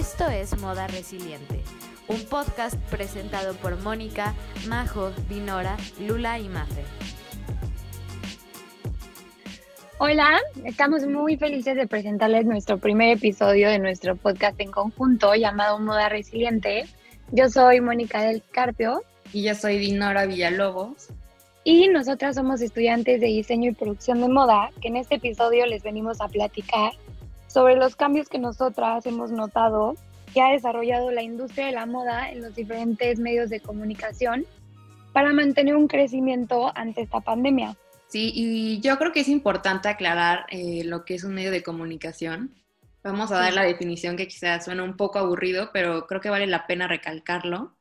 Esto es Moda Resiliente, un podcast presentado por Mónica, Majo, Dinora, Lula y Mafe. Hola, estamos muy felices de presentarles nuestro primer episodio de nuestro podcast en conjunto llamado Moda Resiliente. Yo soy Mónica del Carpio. Y yo soy Dinora Villalobos. Y nosotras somos estudiantes de diseño y producción de moda, que en este episodio les venimos a platicar sobre los cambios que nosotras hemos notado que ha desarrollado la industria de la moda en los diferentes medios de comunicación para mantener un crecimiento ante esta pandemia. Sí, y yo creo que es importante aclarar eh, lo que es un medio de comunicación. Vamos a dar la definición que quizás suena un poco aburrido, pero creo que vale la pena recalcarlo.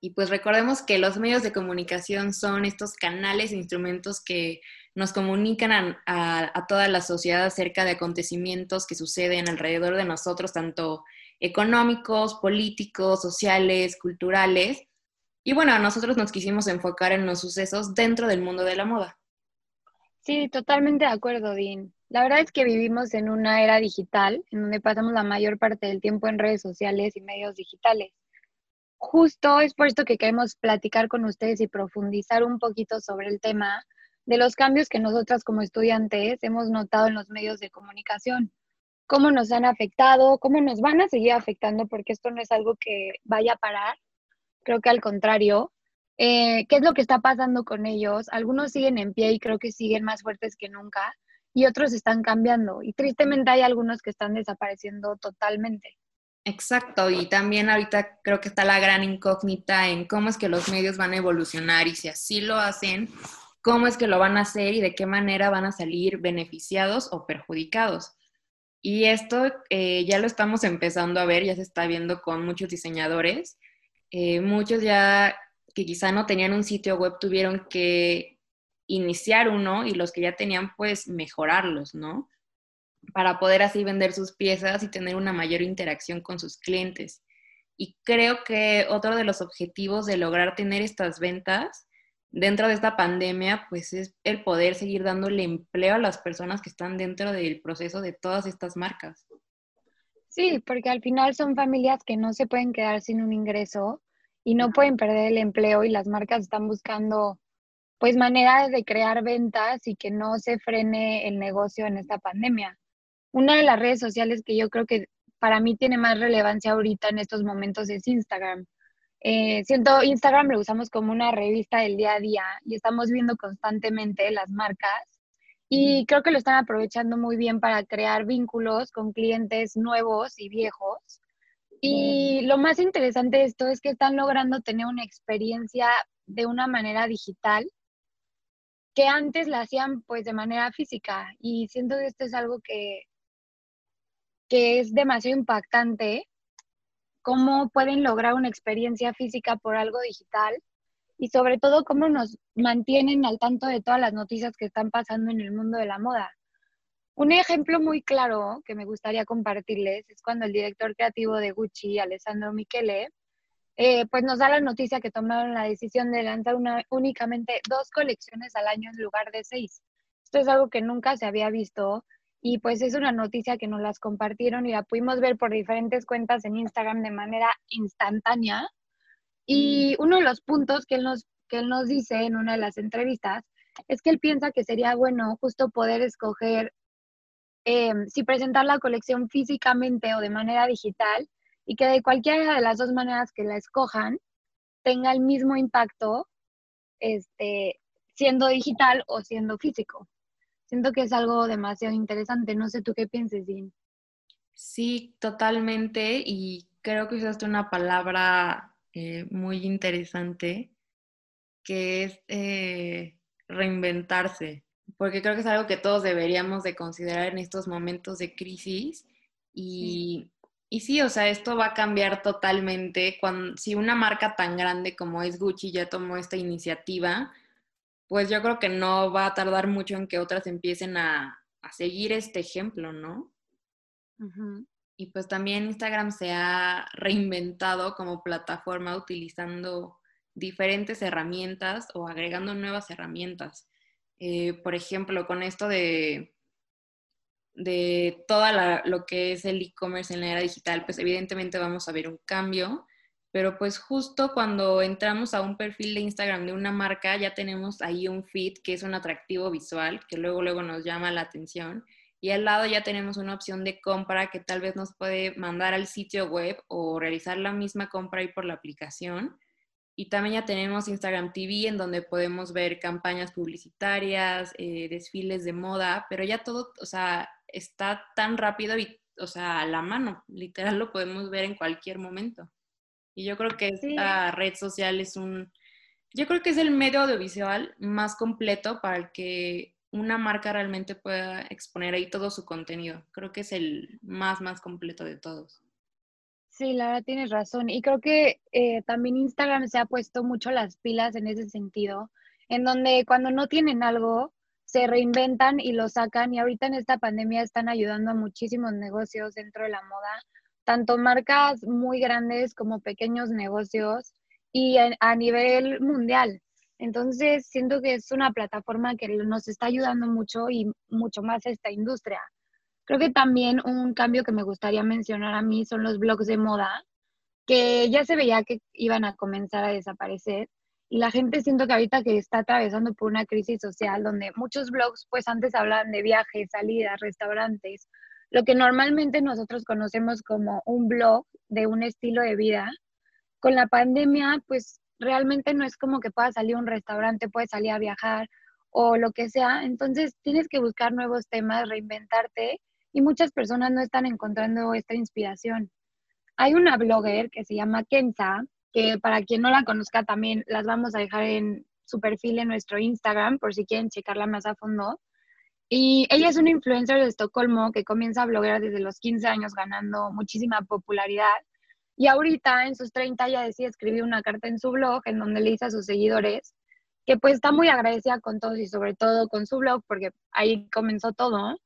Y pues recordemos que los medios de comunicación son estos canales e instrumentos que nos comunican a, toda la sociedad acerca de acontecimientos que suceden alrededor de nosotros, tanto económicos, políticos, sociales, culturales. Y bueno, nosotros nos quisimos enfocar en los sucesos dentro del mundo de la moda. Sí, totalmente de acuerdo, Dean. La verdad es que vivimos en una era digital, en donde pasamos la mayor parte del tiempo en redes sociales y medios digitales. Justo es por esto que queremos platicar con ustedes y profundizar un poquito sobre el tema, de los cambios que nosotras como estudiantes hemos notado en los medios de comunicación, cómo nos han afectado, cómo nos van a seguir afectando, porque esto no es algo que vaya a parar, creo que al contrario, eh, qué es lo que está pasando con ellos. Algunos siguen en pie y creo que siguen más fuertes que nunca, y otros están cambiando, y tristemente hay algunos que están desapareciendo totalmente. Exacto, y también ahorita creo que está la gran incógnita en cómo es que los medios van a evolucionar y si así lo hacen, cómo es que lo van a hacer y de qué manera van a salir beneficiados o perjudicados. Y esto eh, ya lo estamos empezando a ver, ya se está viendo con muchos diseñadores. Eh, muchos ya que quizá no tenían un sitio web tuvieron que iniciar uno y los que ya tenían pues mejorarlos, ¿no? Para poder así vender sus piezas y tener una mayor interacción con sus clientes. Y creo que otro de los objetivos de lograr tener estas ventas dentro de esta pandemia, pues es el poder seguir dándole empleo a las personas que están dentro del proceso de todas estas marcas. Sí, porque al final son familias que no se pueden quedar sin un ingreso y no pueden perder el empleo y las marcas están buscando pues maneras de crear ventas y que no se frene el negocio en esta pandemia. Una de las redes sociales que yo creo que para mí tiene más relevancia ahorita en estos momentos es Instagram eh, siento Instagram lo usamos como una revista del día a día y estamos viendo constantemente las marcas y creo que lo están aprovechando muy bien para crear vínculos con clientes nuevos y viejos. Y lo más interesante de esto es que están logrando tener una experiencia de una manera digital que antes la hacían pues de manera física y siento que esto es algo que, que es demasiado impactante cómo pueden lograr una experiencia física por algo digital y sobre todo cómo nos mantienen al tanto de todas las noticias que están pasando en el mundo de la moda. Un ejemplo muy claro que me gustaría compartirles es cuando el director creativo de Gucci, Alessandro Michele, eh, pues nos da la noticia que tomaron la decisión de lanzar una, únicamente dos colecciones al año en lugar de seis. Esto es algo que nunca se había visto y pues es una noticia que nos las compartieron y la pudimos ver por diferentes cuentas en Instagram de manera instantánea. Y mm. uno de los puntos que él nos, que él nos dice en una de las entrevistas es que él piensa que sería bueno justo poder escoger em, si presentar la colección físicamente o de manera digital y que de cualquiera de las dos maneras que la escojan tenga el mismo impacto este, siendo digital o siendo físico. Siento que es algo demasiado interesante. No sé tú qué pienses, Dean. Sí, totalmente. Y creo que usaste una palabra eh, muy interesante, que es eh, reinventarse, porque creo que es algo que todos deberíamos de considerar en estos momentos de crisis. Y sí, y sí o sea, esto va a cambiar totalmente. Cuando, si una marca tan grande como es Gucci ya tomó esta iniciativa, pues yo creo que no va a tardar mucho en que otras empiecen a, seguir este ejemplo, ¿no? Y pues también Instagram se ha reinventado como plataforma utilizando diferentes herramientas o agregando nuevas herramientas. Eh, por ejemplo, con esto de, de toda lo que es el e-commerce en la era digital, pues evidentemente vamos a ver un cambio, pero pues justo cuando entramos a un perfil de Instagram de una marca, ya tenemos ahí un feed que es un atractivo visual, que luego, luego nos llama la atención. Y al lado ya tenemos una opción de compra que tal vez nos puede mandar al sitio web o realizar la misma compra ahí por la aplicación. Y también ya tenemos Instagram TV en donde podemos ver campañas publicitarias, eh, desfiles de moda, pero ya todo, o sea, está tan rápido y, o sea, a la mano, literal lo podemos ver en cualquier momento. Y yo creo que esta red social es un, yo creo que es el medio audiovisual más completo para el que una marca realmente pueda exponer ahí todo su contenido. Creo que es el más, más completo de todos. Sí, la verdad tienes razón. Y creo que eh, también Instagram se ha puesto mucho las pilas en ese sentido, en donde cuando no tienen algo, se reinventan y lo sacan. Y ahorita en esta pandemia están ayudando a muchísimos negocios dentro de la moda, tanto marcas muy grandes como pequeños negocios y a nivel mundial. Entonces, siento que es una plataforma que nos está ayudando mucho y mucho más esta industria. Creo que también un cambio que me gustaría mencionar a mí son los blogs de moda, que ya se veía que iban a comenzar a desaparecer. Y la gente siento que ahorita que está atravesando por una crisis social donde muchos blogs pues antes hablaban de viajes, salidas, restaurantes, lo que normalmente nosotros conocemos como un blog de un estilo de vida. Con la pandemia pues realmente no es como que pueda salir a un restaurante, puedes salir a viajar o lo que sea. Entonces tienes que buscar nuevos temas, reinventarte y muchas personas no están encontrando esta inspiración. Hay una blogger que se llama Kenza, que para quien no la conozca también las vamos a dejar en su perfil en nuestro Instagram por si quieren checarla más a fondo. Y ella es una influencer de Estocolmo que comienza a bloguear desde los 15 años ganando muchísima popularidad. Y ahorita en sus 30 ya decide escribir una carta en su blog en donde le dice a sus seguidores que pues está muy agradecida con todos y sobre todo con su blog porque ahí comenzó todo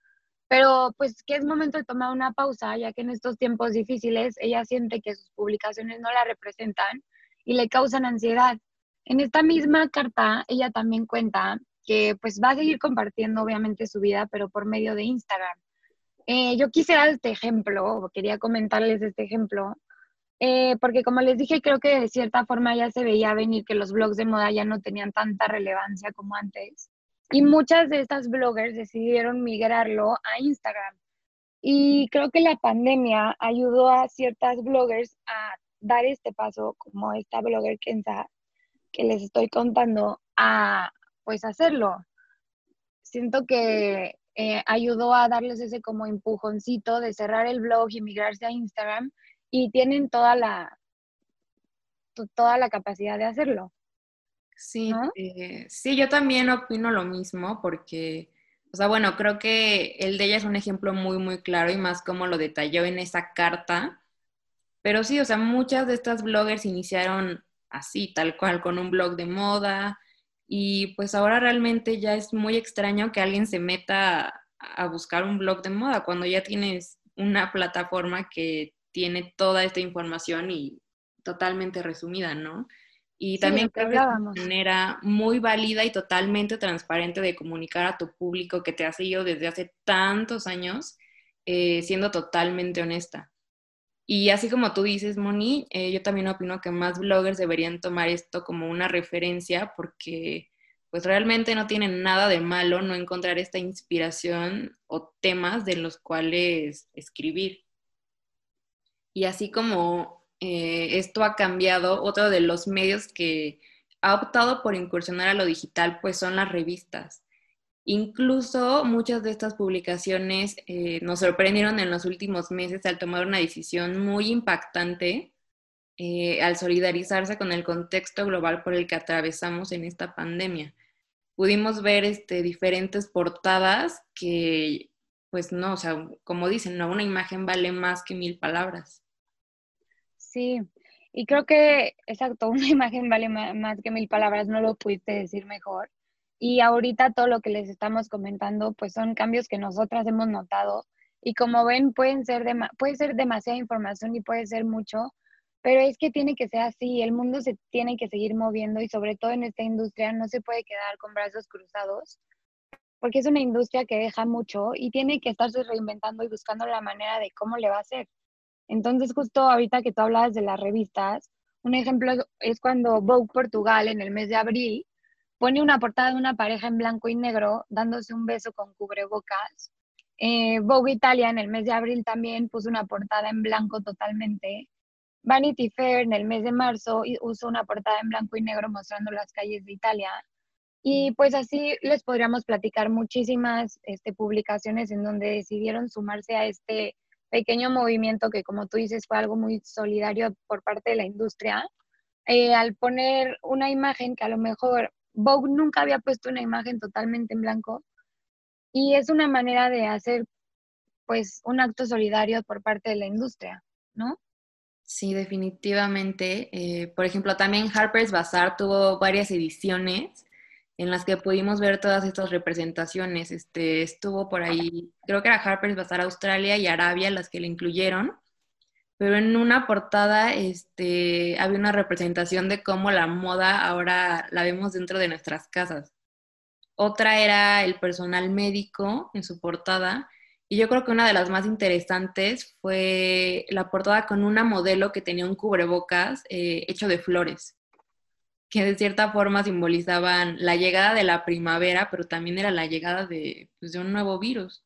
pero pues que es momento de tomar una pausa, ya que en estos tiempos difíciles ella siente que sus publicaciones no la representan y le causan ansiedad. En esta misma carta, ella también cuenta que pues va a seguir compartiendo obviamente su vida, pero por medio de Instagram. Eh, yo quisiera este ejemplo, o quería comentarles este ejemplo, eh, porque como les dije, creo que de cierta forma ya se veía venir que los blogs de moda ya no tenían tanta relevancia como antes. Y muchas de estas bloggers decidieron migrarlo a Instagram. Y creo que la pandemia ayudó a ciertas bloggers a dar este paso, como esta blogger Kenza, que les estoy contando, a pues hacerlo. Siento que eh, ayudó a darles ese como empujoncito de cerrar el blog y migrarse a Instagram y tienen toda la, toda la capacidad de hacerlo. Sí, eh, sí, yo también opino lo mismo porque, o sea, bueno, creo que el de ella es un ejemplo muy, muy claro y más como lo detalló en esa carta. Pero sí, o sea, muchas de estas bloggers iniciaron así, tal cual, con un blog de moda y pues ahora realmente ya es muy extraño que alguien se meta a buscar un blog de moda cuando ya tienes una plataforma que tiene toda esta información y totalmente resumida, ¿no? Y también creo que es una manera muy válida y totalmente transparente de comunicar a tu público que te ha seguido desde hace tantos años, eh, siendo totalmente honesta. Y así como tú dices, Moni, eh, yo también opino que más bloggers deberían tomar esto como una referencia porque pues realmente no tienen nada de malo no encontrar esta inspiración o temas de los cuales escribir. Y así como eh, esto ha cambiado. Otro de los medios que ha optado por incursionar a lo digital, pues son las revistas. Incluso muchas de estas publicaciones eh, nos sorprendieron en los últimos meses al tomar una decisión muy impactante eh, al solidarizarse con el contexto global por el que atravesamos en esta pandemia. Pudimos ver este, diferentes portadas que, pues no, o sea, como dicen, ¿no? una imagen vale más que mil palabras. Sí, y creo que, exacto, una imagen vale más que mil palabras, no lo pudiste decir mejor. Y ahorita todo lo que les estamos comentando, pues son cambios que nosotras hemos notado. Y como ven, pueden ser puede ser demasiada información y puede ser mucho, pero es que tiene que ser así, el mundo se tiene que seguir moviendo y sobre todo en esta industria no se puede quedar con brazos cruzados, porque es una industria que deja mucho y tiene que estarse reinventando y buscando la manera de cómo le va a hacer. Entonces, justo ahorita que tú hablabas de las revistas, un ejemplo es cuando Vogue Portugal en el mes de abril pone una portada de una pareja en blanco y negro dándose un beso con cubrebocas. Eh, Vogue Italia en el mes de abril también puso una portada en blanco totalmente. Vanity Fair en el mes de marzo usó una portada en blanco y negro mostrando las calles de Italia. Y pues así les podríamos platicar muchísimas este, publicaciones en donde decidieron sumarse a este pequeño movimiento que, como tú dices, fue algo muy solidario por parte de la industria, eh, al poner una imagen que a lo mejor Vogue nunca había puesto una imagen totalmente en blanco y es una manera de hacer pues un acto solidario por parte de la industria, ¿no? Sí, definitivamente. Eh, por ejemplo, también Harper's Bazaar tuvo varias ediciones en las que pudimos ver todas estas representaciones. Este, estuvo por ahí, creo que era Harper's Bazaar Australia y Arabia las que le incluyeron pero en una portada este, había una representación de cómo la moda ahora la vemos dentro de nuestras casas. Otra era el personal médico en su portada, y yo creo que una de las más interesantes fue la portada con una modelo que tenía un cubrebocas eh, hecho de flores, que de cierta forma simbolizaban la llegada de la primavera, pero también era la llegada de, pues, de un nuevo virus.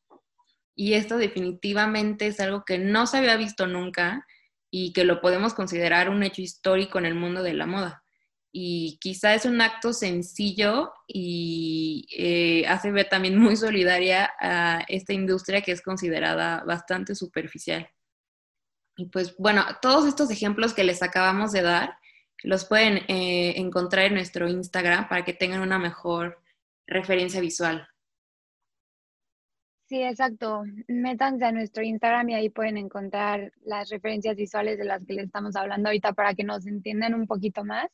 Y esto definitivamente es algo que no se había visto nunca y que lo podemos considerar un hecho histórico en el mundo de la moda. Y quizá es un acto sencillo y eh, hace ver también muy solidaria a esta industria que es considerada bastante superficial. Y pues bueno, todos estos ejemplos que les acabamos de dar los pueden eh, encontrar en nuestro Instagram para que tengan una mejor referencia visual. Sí, exacto. Métanse a nuestro Instagram y ahí pueden encontrar las referencias visuales de las que les estamos hablando ahorita para que nos entiendan un poquito más.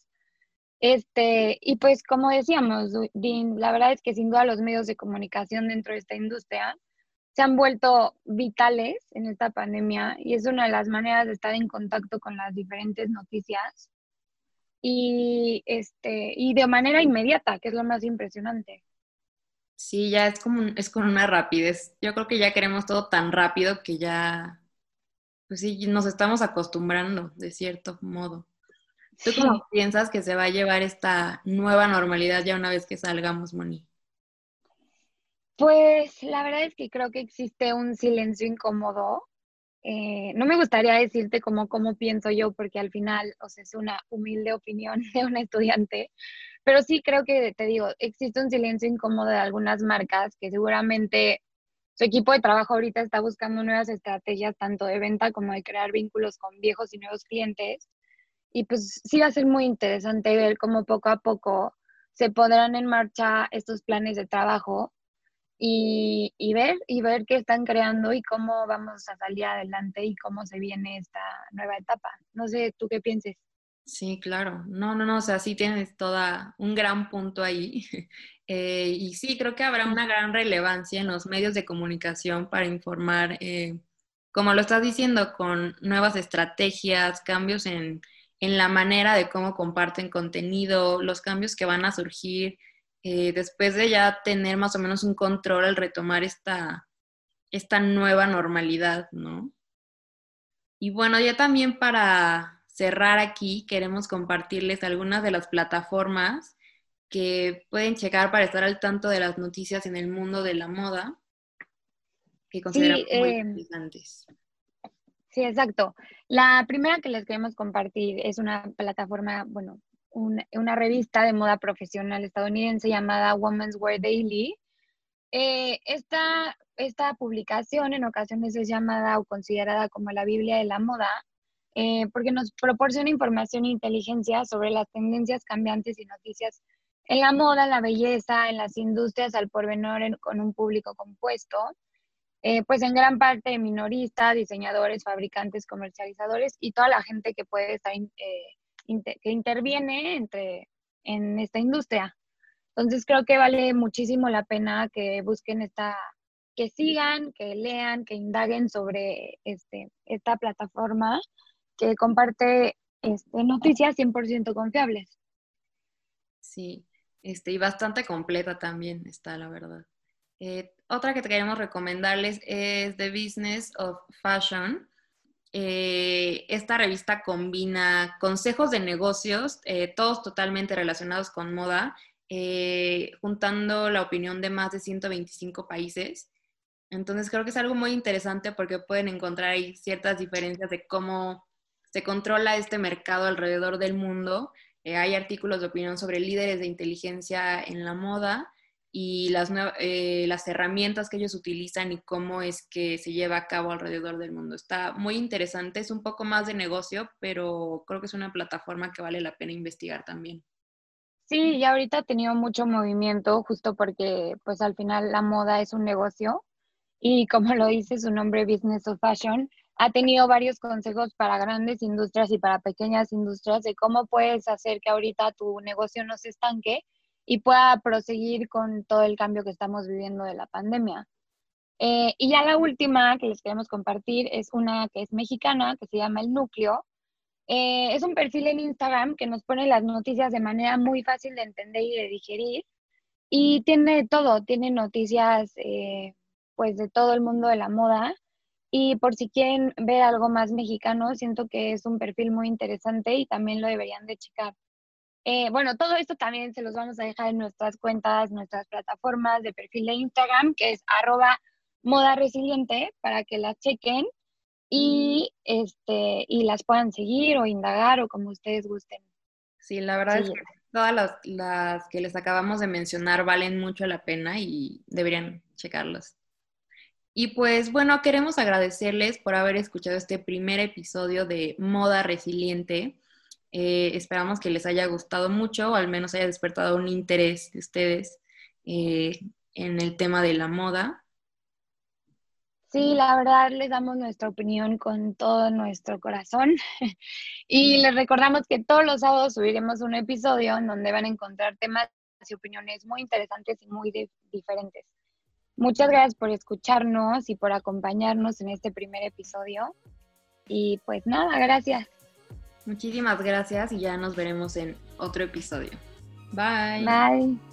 Este, y pues como decíamos, la verdad es que sin duda los medios de comunicación dentro de esta industria se han vuelto vitales en esta pandemia y es una de las maneras de estar en contacto con las diferentes noticias y, este, y de manera inmediata, que es lo más impresionante. Sí, ya es como es con una rapidez. Yo creo que ya queremos todo tan rápido que ya, pues sí, nos estamos acostumbrando de cierto modo. ¿Tú cómo piensas que se va a llevar esta nueva normalidad ya una vez que salgamos, Moni? Pues la verdad es que creo que existe un silencio incómodo. Eh, no me gustaría decirte cómo, cómo pienso yo, porque al final, o sea, es una humilde opinión de un estudiante, pero sí creo que, te digo, existe un silencio incómodo de algunas marcas que seguramente su equipo de trabajo ahorita está buscando nuevas estrategias, tanto de venta como de crear vínculos con viejos y nuevos clientes. Y pues sí va a ser muy interesante ver cómo poco a poco se pondrán en marcha estos planes de trabajo y, y, ver y ver qué están creando y cómo vamos a salir adelante y cómo se viene esta nueva etapa. No sé, ¿tú qué pienses? Sí, claro. No, no, no, o sea, sí tienes toda un gran punto ahí. Eh, y sí, creo que habrá una gran relevancia en los medios de comunicación para informar, eh, como lo estás diciendo, con nuevas estrategias, cambios en, en, la manera de cómo comparten contenido, los cambios que van a surgir eh, después de ya tener más o menos un control al retomar esta, esta nueva normalidad, ¿no? Y bueno, ya también para cerrar aquí, queremos compartirles algunas de las plataformas que pueden checar para estar al tanto de las noticias en el mundo de la moda que consideramos muy eh, interesantes. Sí, exacto. La primera que les queremos compartir es una plataforma, bueno, una revista de moda profesional estadounidense llamada Women's Wear Daily. Eh, esta, esta publicación en ocasiones es llamada o considerada como la Biblia de la moda eh, porque nos proporciona información e inteligencia sobre las tendencias cambiantes y noticias en la moda, en la belleza, en las industrias al porvenir con un público compuesto, eh, pues en gran parte minoristas, diseñadores, fabricantes, comercializadores y toda la gente que puede estar, eh, que interviene entre, en esta industria. Entonces creo que vale muchísimo la pena que busquen esta, que sigan, que lean, que indaguen sobre este, esta plataforma que comparte este, noticias 100% confiables. Sí, este, y bastante completa también está, la verdad. Eh, otra que queremos recomendarles es The Business of Fashion. Eh, esta revista combina consejos de negocios, eh, todos totalmente relacionados con moda, juntando la opinión de más de 125 países. Entonces creo que es algo muy interesante porque pueden encontrar ahí ciertas diferencias de cómo se controla este mercado alrededor del mundo. hay artículos de opinión sobre líderes de inteligencia en la moda y las, eh, las herramientas que ellos utilizan y cómo es que se lleva a cabo alrededor del mundo. Está muy interesante, es un poco más de negocio, pero creo que es una plataforma que vale la pena investigar también. Sí, y ahorita ha tenido mucho movimiento justo porque pues al final la moda es un negocio y como lo dice su nombre Business of Fashion, ha tenido varios consejos para grandes industrias y para pequeñas industrias de cómo puedes hacer que ahorita tu negocio no se estanque y pueda proseguir con todo el cambio que estamos viviendo de la pandemia. Eh, y ya la última que les queremos compartir es una que es mexicana, que se llama El Núcleo. Eh, es un perfil en Instagram que nos pone las noticias de manera muy fácil de entender y de digerir. Y tiene todo, tiene noticias eh, pues de todo el mundo de la moda. Y por si quieren ver algo más mexicano, siento que es un perfil muy interesante y también lo deberían de checar. Eh, bueno, todo esto también se los vamos a dejar en nuestras cuentas, nuestras plataformas de perfil de Instagram, que es arroba moda resiliente, para que las chequen y, este, y las puedan seguir o indagar o como ustedes gusten. Sí, la verdad es que todas las, las, que les acabamos de mencionar valen mucho la pena y deberían checarlas. Y pues bueno, queremos agradecerles por haber escuchado este primer episodio de Moda Resiliente. Eh, esperamos que les haya gustado mucho o al menos haya despertado un interés de ustedes eh, en el tema de la moda. Sí, la verdad les damos nuestra opinión con todo nuestro corazón y les recordamos que todos los sábados subiremos un episodio en donde van a encontrar temas y opiniones muy interesantes y muy diferentes. Muchas gracias por escucharnos y por acompañarnos en este primer episodio. Y pues nada, gracias. Muchísimas gracias y ya nos veremos en otro episodio. Bye. Bye.